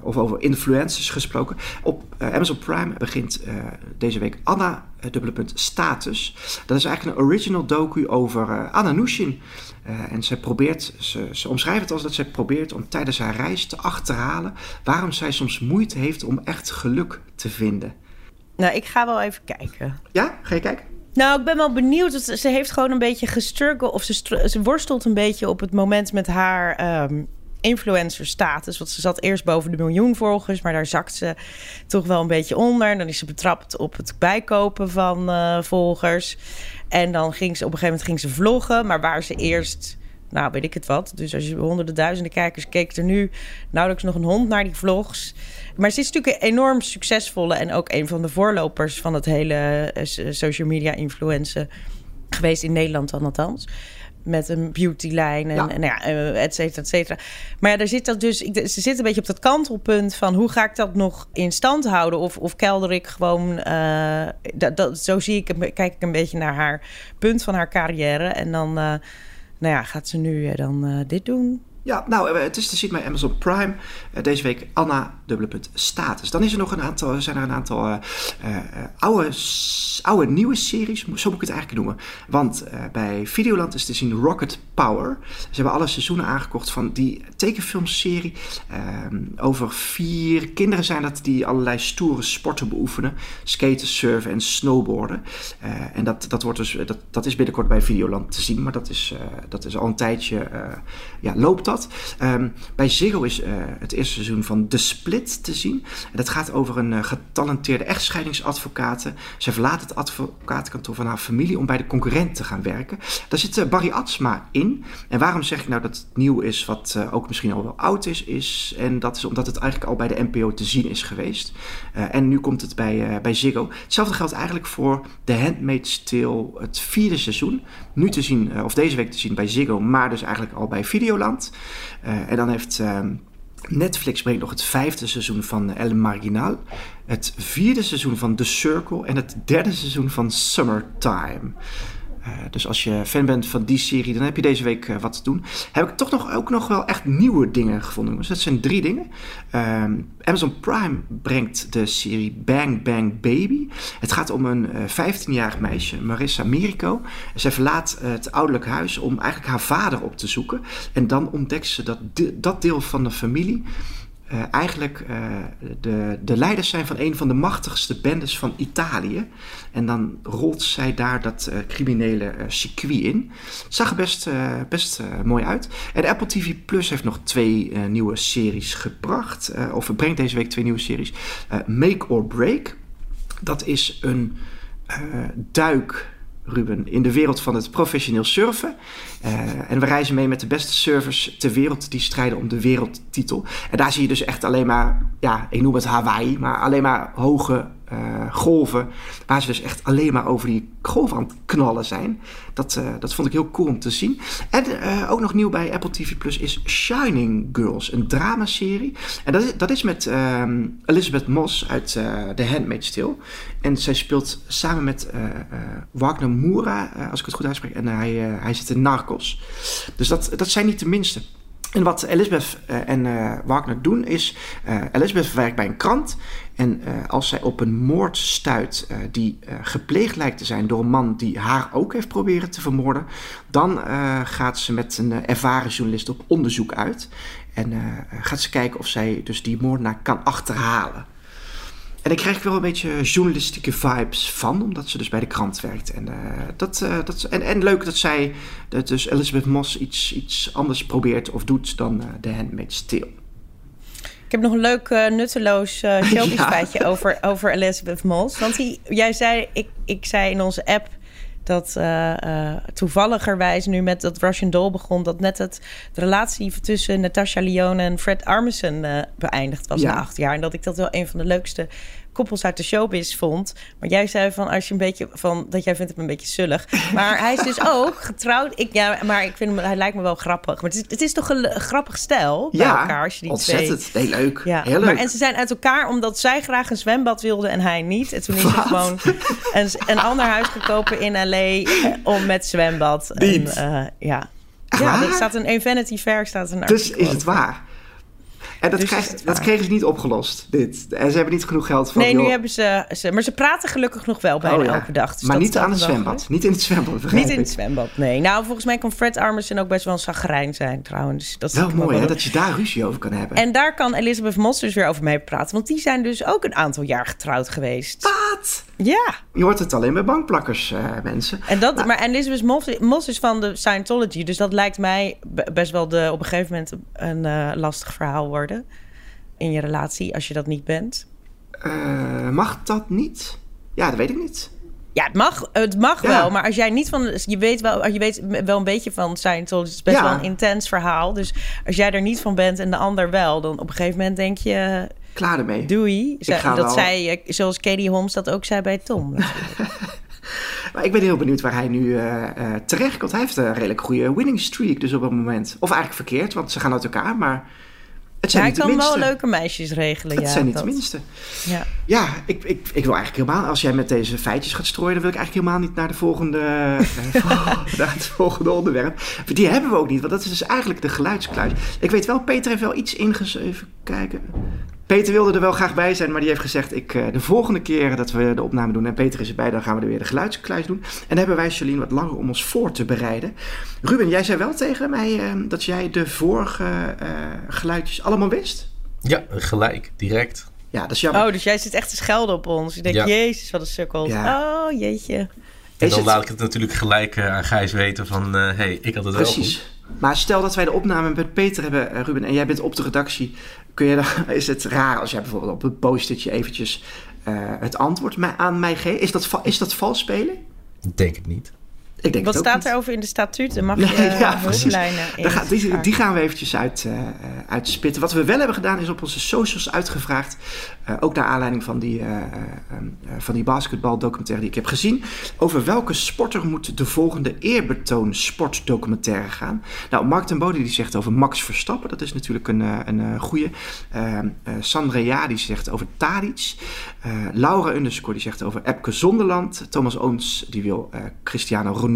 of over influencers gesproken. Op Amazon Prime begint eh, deze week Anna, dubbele punt, Status. Dat is eigenlijk een original docu over eh, Anna Nushin. Eh, en zij probeert, ze, ze omschrijft het als dat zij probeert om tijdens haar reis te achterhalen waarom zij soms moeite heeft om echt geluk te vinden. Nou, ik ga wel even kijken. Ja, ga je kijken? Nou, ik ben wel benieuwd. Ze ze heeft gewoon een beetje gestruggeld. Of ze, ze worstelt een beetje op het moment met haar ehm, influencer status. Want ze zat eerst boven de miljoen volgers. Maar daar zakt ze toch wel een beetje onder. En dan is ze betrapt op het bijkopen van eh, volgers. En dan ging ze op een gegeven moment ging ze vloggen. Maar waar ze eerst... Nou, weet ik het wat. Dus als je honderden duizenden kijkers keek er nu nauwelijks nog een hond naar die vlogs. Maar ze is natuurlijk een enorm succesvolle en ook een van de voorlopers van het hele eh, so- social media influencen geweest in Nederland dan althans. Met een beautylijn en, Ja. en ja, eh, et cetera, et cetera. Maar ja, daar zit dat dus, ik, ze zit een beetje op dat kantelpunt van hoe ga ik dat nog in stand houden? Of, of kelder ik gewoon, eh, dat, dat, zo zie ik, kijk ik een beetje naar haar punt van haar carrière. En dan, eh, nou ja, gaat ze nu dan dit doen. Ja, nou, eh, het is te zien bij Amazon Prime. Uh, deze week Anna, dubbele status. Dan is er nog een aantal, zijn er een aantal uh, oude, oude nieuwe series, zo moet ik het eigenlijk noemen. Want bij Videoland is te zien Rocket Power. Ze hebben alle seizoenen aangekocht van die tekenfilmserie. Ehm, over vier kinderen zijn dat die allerlei stoere sporten beoefenen. Skaten, surfen en snowboarden. en dat, dat, wordt dus, dat, dat is binnenkort bij Videoland te zien. Maar dat is, dat is al een tijdje, ja, loopt. Um, bij Ziggo is uh, het eerste seizoen van The Split te zien. En dat gaat over een uh, getalenteerde echtscheidingsadvocaat. Zij verlaat het advocatenkantoor van haar familie om bij de concurrent te gaan werken. Daar zit uh, Barry Atsma in. En waarom zeg ik nou dat het nieuw is, wat ook misschien al wel oud is, is... En dat is omdat het eigenlijk al bij de NPO te zien is geweest. en nu komt het bij, bij Ziggo. Hetzelfde geldt eigenlijk voor The Handmaid's Tale, het vierde seizoen. Nu te zien, of deze week te zien bij Ziggo, maar dus eigenlijk al bij Videoland. Uh, en dan heeft uh, Netflix brengt nog het vijfde seizoen van El Marginal, het vierde seizoen van The Circle en het derde seizoen van Summertime. Uh, dus als je fan bent van die serie, dan heb je deze week uh, wat te doen. Heb ik toch nog, ook nog wel echt nieuwe dingen gevonden. Dus dat zijn drie dingen. Um, Amazon Prime brengt de serie Bang Bang Baby. Het gaat om een uh, 15-jarig meisje, Marissa Mirico. Zij verlaat het ouderlijk huis om eigenlijk haar vader op te zoeken. En dan ontdekt ze dat dat deel van de familie uh, eigenlijk uh, de, de leiders zijn van een van de machtigste bendes van Italië. En dan rolt zij daar dat uh, criminele circuit in. Het zag er best, best mooi uit. En Apple TV Plus heeft nog twee nieuwe series gebracht. of brengt deze week twee nieuwe series. Make or Break. Dat is een duik Ruben, in de wereld van het professioneel surfen. Uh, en we reizen mee met de beste surfers ter wereld die strijden om de wereldtitel. En daar zie je dus echt alleen maar, ja, ik noem het Hawaii, maar alleen maar hoge uh, golven. Waar ze dus echt alleen maar over die golven aan het knallen zijn. Dat, uh, dat vond ik heel cool om te zien. En ook nog nieuw bij Apple TV Plus is Shining Girls, een dramaserie. En dat is, dat is met ehm, Elizabeth Moss uit The Handmaid's Tale. En zij speelt samen met Wagner Moura, als ik het goed uitspreek. En hij, hij zit in Narcos. Dus dat, dat zijn niet de minste. En wat Elizabeth uh, en uh, Wagner doen is, uh, Elizabeth werkt bij een krant en als zij op een moord stuit die gepleegd lijkt te zijn door een man die haar ook heeft proberen te vermoorden, dan gaat ze met een ervaren journalist op onderzoek uit en gaat ze kijken of zij dus die moordenaar kan achterhalen. En ik krijg wel een beetje journalistieke vibes van, omdat ze dus bij de krant werkt. En, uh, dat, uh, dat, en, en leuk dat zij, dat dus Elizabeth Moss, iets, iets anders probeert of doet dan uh, The Handmaid's Tale. Ik heb nog een leuk nutteloos uh, ja. over, over Elizabeth Moss. Want die, jij zei, ik, ik zei in onze app dat uh, uh, toevalligerwijs nu met dat Russian Doll begon... dat net het, de relatie tussen Natasha Lyonne en Fred Armisen uh, beëindigd was ja. na acht jaar. En dat ik dat wel een van de leukste koppels uit de showbiz vond. Maar jij zei van als je een beetje van dat jij vindt hem een beetje zullig. Maar hij is dus ook getrouwd. Ik, ja, maar ik vind hem, hij lijkt me wel grappig. Maar het is, het is toch een, grappig stijl bij ja, elkaar als je die ontzettend. twee. Heel leuk. Ja. Heel leuk. Maar, en ze zijn uit elkaar omdat zij graag een zwembad wilde en hij niet. En toen is hij gewoon een, een ander huis gekopen in LA om met zwembad. En, uh, ja. Ja, er staat een Infinity Fair staat een Dus is het waar? En dat, Dus krijg, dat kregen ze niet opgelost, dit. En ze hebben niet genoeg geld van... Nee, nu hebben ze, ze... Maar ze praten gelukkig nog wel bijna oh ja. elke dag. Dus maar niet aan het zwembad. Niet in het zwembad, Niet in het zwembad, nee. Nou, volgens mij kan Fred Armisen ook best wel een zagrijn zijn, trouwens. Dat Wel mooi, hè, dat je daar ruzie over kan hebben. En daar kan Elizabeth Moss dus weer over mee praten. Want die zijn dus ook een aantal jaar getrouwd geweest. Wat? Ja. Je hoort het alleen bij bankplakkers, eh, mensen. En dat, Nou. maar en Elizabeth Moss, Moss is van de Scientology. Dus dat lijkt mij be- best wel de, op een gegeven moment een eh, lastig verhaal worden. In je relatie, als je dat niet bent. Eh, mag dat niet? Ja, dat weet ik niet. Ja, het mag, het mag Ja. wel. Maar als jij niet van... Je weet wel, je weet wel een beetje van Scientology. Het is best Ja. wel een intens verhaal. Dus als jij er niet van bent en de ander wel... dan op een gegeven moment denk je... Klaar ermee. Doei. Dat wel- zei, zoals Katie Holmes dat ook zei bij Tom. Maar ik ben heel benieuwd waar hij nu eh eh terecht komt. Hij heeft een redelijk goede winning streak dus op het moment. Of eigenlijk verkeerd, want ze gaan uit elkaar. Maar Het zijn hij kan wel leuke meisjes regelen. Het ja, zijn niet dat- de minste. Ja. Ja, ik, ik, ik wil eigenlijk helemaal... Als jij met deze feitjes gaat strooien... dan wil ik eigenlijk helemaal niet naar, de volgende, eh, naar het volgende onderwerp. Die hebben we ook niet, want dat is dus eigenlijk de geluidskluis. Ik weet wel, Peter heeft wel iets ingeschreven. Even kijken. Peter wilde er wel graag bij zijn, maar die heeft gezegd... Ik, eh, de volgende keer dat we de opname doen en Peter is erbij... dan gaan we er weer de geluidskluis doen. En dan hebben wij, Charlene, wat langer om ons voor te bereiden. Ruben, jij zei wel tegen mij eh, dat jij de vorige eh, geluidjes allemaal wist? Ja, gelijk, direct. Ja, dat is jammer. Oh, dus jij zit echt te schelden op ons. Ik denk, Ja. jezus, wat een sukkel. Ja. Oh, jeetje. En Is dan het- laat ik het natuurlijk gelijk aan Gijs weten van... hé, hey, ik had het wel goed. Maar stel dat wij de opname met Peter hebben, eh, Ruben, en jij bent op de redactie. Kun je dan, is het raar als jij bijvoorbeeld op het post-itje eventjes eh, het antwoord aan mij geeft? Is dat, is dat vals spelen? Ik denk het niet. Ik denk Wat staat er over in de statuten? Mag je ja, hulplijnen ga- die, die gaan we eventjes uit, eh, eh, uitspitten. Wat we wel hebben gedaan is op onze socials uitgevraagd. eh, ook naar aanleiding van die, eh, eh, eh, van die basketbaldocumentaire die ik heb gezien. Over welke sporter moet de volgende eerbetoon sportdocumentaire gaan. Nou, Mark ten Bode die zegt over Max Verstappen. Dat is natuurlijk een, eh, een eh, goeie. Eh, eh, Sandra Ja die zegt over Tadic. Eh, Laura Underscore die zegt over Epke Zonderland. Thomas Oons die wil eh, Cristiano Ronaldo.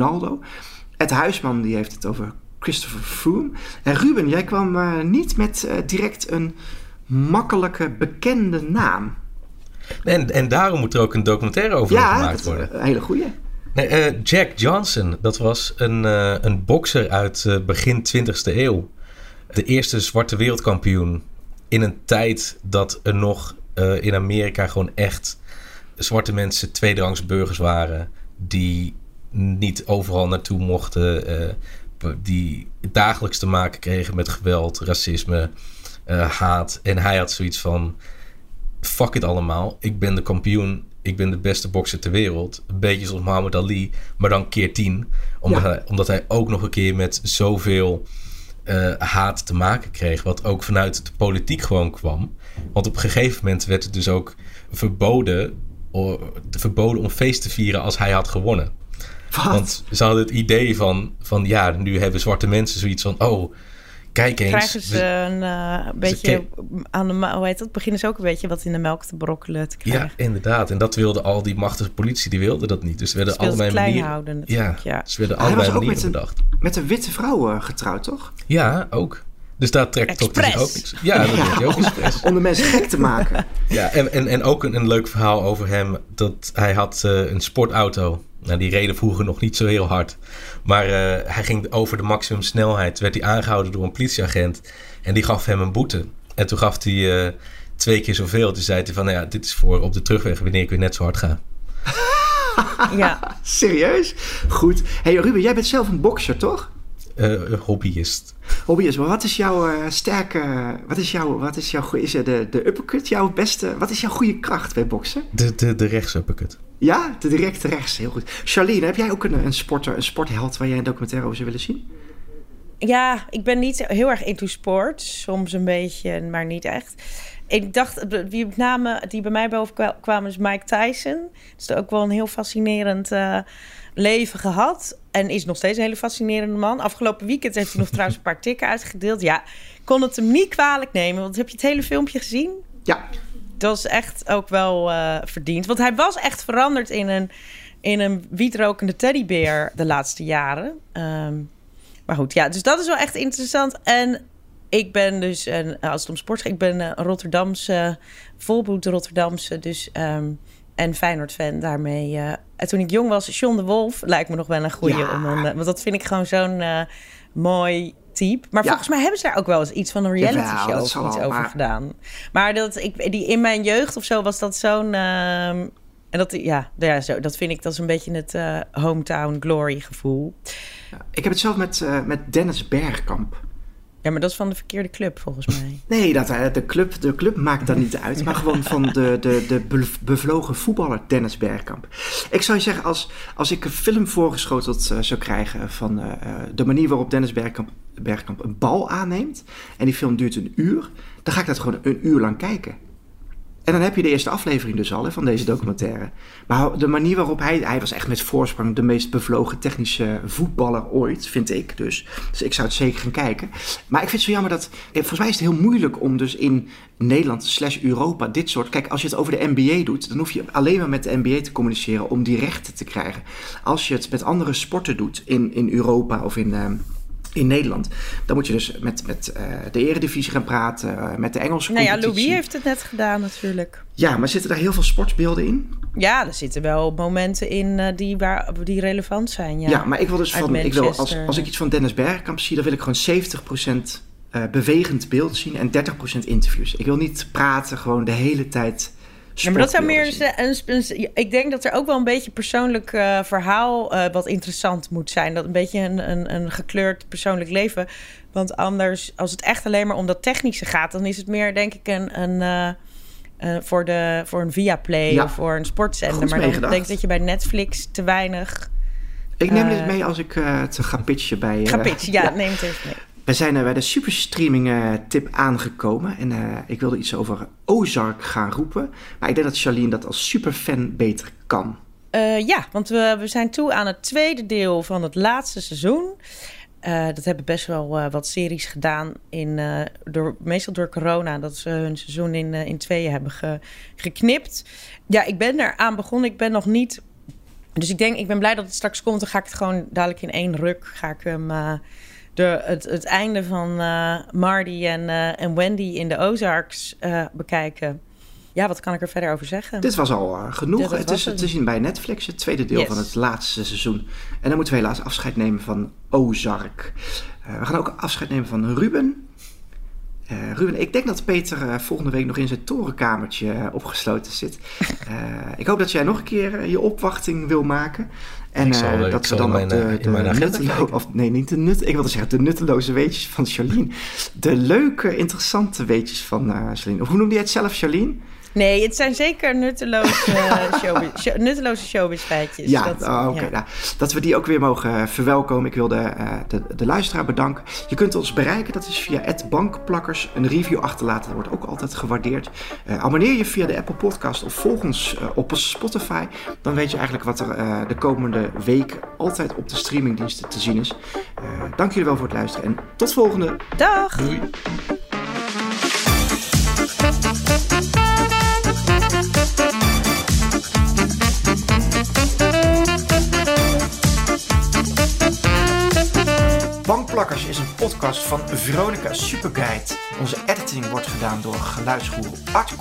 Ed Huisman die heeft het over Christopher Froome. En Ruben, jij kwam eh, niet met eh, direct een makkelijke bekende naam. En, en daarom moet er ook een documentaire over ja, gemaakt dat, worden. een hele goeie. Nee, eh, Jack Johnson, dat was een, een bokser uit begin 20e eeuw. De eerste zwarte wereldkampioen in een tijd dat er nog in Amerika gewoon echt zwarte mensen tweederangs burgers waren. Die niet overal naartoe mochten. eh, die dagelijks te maken kregen met geweld, racisme, eh, haat. En hij had zoiets van: fuck het allemaal. Ik ben de kampioen. Ik ben de beste bokser ter wereld. Een beetje zoals Muhammad Ali, maar dan keer tien. Omdat, Ja. hij, omdat hij ook nog een keer met zoveel eh, haat te maken kreeg. Wat ook vanuit de politiek gewoon kwam. Want op een gegeven moment werd het dus ook verboden, verboden om feest te vieren als hij had gewonnen. Wat? Want ze hadden het idee van, van ja, nu hebben zwarte mensen zoiets van... oh, kijk eens. Krijgen ze een eh, beetje aan de hoe heet dat? Beginnen ze ook een beetje wat in de melk te brokkelen te Ja, krijgen. inderdaad. En dat wilde al die machtige politie, die wilden dat niet. Dus werden Ze het allerlei klein manieren... houden ja, ja. ze werden ook manieren met een- bedacht. Met een witte vrouw eh, getrouwd, toch? Ja, ook. Dus daar trekt toch Expres. ook niks. Ja, dat deed hij ook expres. Om de mensen gek te maken. Ja, en, en, en ook een, een leuk verhaal over hem. Dat hij had eh, een sportauto. Nou, die reden vroeger nog niet zo heel hard. Maar eh, hij ging over de maximumsnelheid. Werd hij aangehouden door een politieagent. En die gaf hem een boete. En toen gaf hij eh, twee keer zoveel. Toen zei hij van, nou ja, dit is voor op de terugweg wanneer ik weer net zo hard ga. Ja, Serieus? Goed. hey, Ruben, jij bent zelf een bokser, toch? Eh, hobbyist. Hobbyist, maar wat is jouw eh, sterke... Wat is jouw... Wat is jouw is er de, de uppercut jouw beste... Wat is jouw goede kracht bij boksen? De, de, de rechtsuppercut. Ja, de directe rechts. Heel goed. Charlene, heb jij ook een, een sporter, een sportheld... waar jij een documentaire over zou willen zien? ja, ik ben niet heel erg into sport. Soms een beetje, maar niet echt. Ik dacht, wie namen die bij mij boven kwa- kwamen is Mike Tyson. Dus ook wel een heel fascinerend eh, leven gehad. En is nog steeds een hele fascinerende man. Afgelopen weekend heeft hij nog trouwens een paar tikken uitgedeeld. Ja, ik kon het hem niet kwalijk nemen. Want heb je het hele filmpje gezien? Ja. Dat is echt ook wel eh, verdiend. Want hij was echt veranderd in een, in een wietrokende teddybeer de laatste jaren. Ehm, maar goed, ja, dus dat is wel echt interessant. En ik ben dus, een, als het om sport gaat, ik ben een Rotterdamse, volbloed Rotterdamse, dus... ehm, en Feyenoord-fan daarmee. eh. en toen ik jong was, John de Wolf lijkt me nog wel een goeie. Ja. Om een, eh, want dat vind ik gewoon zo'n eh, mooi type. Maar Ja. volgens mij hebben ze daar ook wel eens iets van een reality show of iets over maar- gedaan. Maar dat ik, die, in mijn jeugd of zo was dat zo'n... ehm, en dat, ja, ja zo, dat vind ik, dat is een beetje het eh, hometown glory gevoel. Ik heb het zelf met, eh, met Dennis Bergkamp. Ja, maar dat is van de verkeerde club volgens mij. Nee, dat, eh, de, club, de club maakt daar niet uit. Maar gewoon van de, de, de be- bevlogen voetballer Dennis Bergkamp. Ik zou je zeggen, als, als ik een film voorgeschoteld eh, zou krijgen... van eh, de manier waarop Dennis Bergkamp, Bergkamp een bal aanneemt... en die film duurt een uur... dan ga ik dat gewoon een uur lang kijken. En dan heb je de eerste aflevering dus al van deze documentaire. Maar de manier waarop hij... Hij was echt met voorsprong de meest bevlogen technische voetballer ooit, vind ik dus. Dus ik zou het zeker gaan kijken. Maar ik vind het zo jammer dat... eh, Volgens mij is het heel moeilijk om dus in Nederland slash Europa dit soort... Kijk, als je het over de NBA doet, dan hoef je alleen maar met de NBA te communiceren om die rechten te krijgen. Als je het met andere sporten doet in, in Europa of in... ehm, in Nederland. Dan moet je dus met, met eh, de Eredivisie gaan praten, met de Engelse Nou ja, competitie. Louis heeft het net gedaan natuurlijk. Ja, maar zitten daar heel veel sportsbeelden in? Ja, er zitten wel momenten in eh, die, waar, die relevant zijn. Ja, Ja, maar ik wil dus Uit van, ik wil, als, als ik iets van Dennis Bergkamp zie, dan wil ik gewoon 70% eh, bewegend beeld zien en 30% interviews. Ik wil niet praten, gewoon de hele tijd. Ja, maar dat zou meer een, een- Ik denk dat er ook wel een beetje persoonlijk eh, verhaal eh, wat interessant moet zijn. Dat een beetje een, een, een gekleurd persoonlijk leven. Want anders, als het echt alleen maar om dat technische gaat, dan is het meer, denk ik, een. een eh, voor, de, voor een Viaplay Ja. of voor een sportzender. Maar dan denk ik dat je bij Netflix te weinig Ik neem dit mee als ik eh het ga pitchen bij. gaat pitchen. Ja, neem het even mee. We zijn er bij de superstreaming eh, tip aangekomen. En eh, ik wilde iets over Ozark gaan roepen. Maar ik denk dat Charlene dat als superfan beter kan. Eh, ja, want we, we zijn toe aan het tweede deel van het laatste seizoen. Eh, dat hebben best wel eh, wat series gedaan, in, eh, door, meestal door corona, dat ze hun seizoen in, eh, in tweeën hebben ge- geknipt. Ja, ik ben eraan begonnen. Ik ben nog niet. Dus ik denk, ik ben blij dat het straks komt. Dan ga ik het gewoon dadelijk in één ruk. Ga ik hem. De, het, het einde van Marty en, eh, en Wendy in de Ozarks eh, bekijken. Ja, wat kan ik er verder over zeggen? Dit was al genoeg. Ja, het is het. te zien bij Netflix, het tweede deel Yes. van het laatste seizoen. En dan moeten we helaas afscheid nemen van Ozark. We gaan ook afscheid nemen van Ruben. Eh, Ruben, ik denk dat Peter eh, volgende week nog in zijn torenkamertje eh, opgesloten zit. Ik hoop dat jij nog een keer je opwachting wil maken. En zal, dat zal dan mijn, de, de mijn agenda nuttelo- kijken. of nee, niet de nut, ik wilde zeggen de nutteloze weetjes van Charlene. De leuke, interessante weetjes van Charlene. Of hoe noemde jij het zelf, Charlene? Nee, het zijn zeker nutteloze, showbiz, show- nutteloze showbiz-feitjes. Ja, Dat- oh, oké. ja. nou, dat we die ook weer mogen eh, verwelkomen. Ik wil de, eh, de, de luisteraar bedanken. Je kunt ons bereiken, dat is via bankplakkers. Een review achterlaten, dat wordt ook altijd gewaardeerd. Eh, abonneer je via de Apple Podcast of volg ons op Spotify. Dan weet je eigenlijk wat er de komende week altijd op de streamingdiensten te zien is. Dank jullie wel voor het luisteren en tot volgende. Dag! Doei. Bankplakkers is een podcast van Veronica Superguide. Onze editing wordt gedaan door geluidsgoer Art.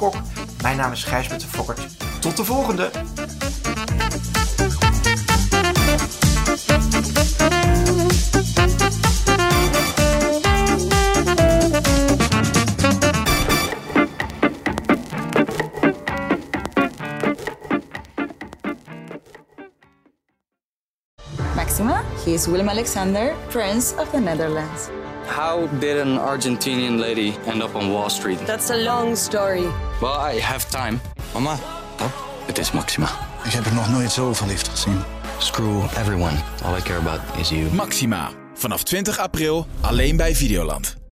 Mijn naam is Gijsbert de Fokkert. Tot de volgende! He is Willem Alexander, Prince of the Netherlands. How did an Argentinian lady end up on Wall Street? That's a long story. Well, I have time. Mama, pap, Het is Maxima. ik heb er nog nooit zo verliefd gezien. Screw everyone. All I care about is you. Maxima. Vanaf 20 april alleen bij Videoland.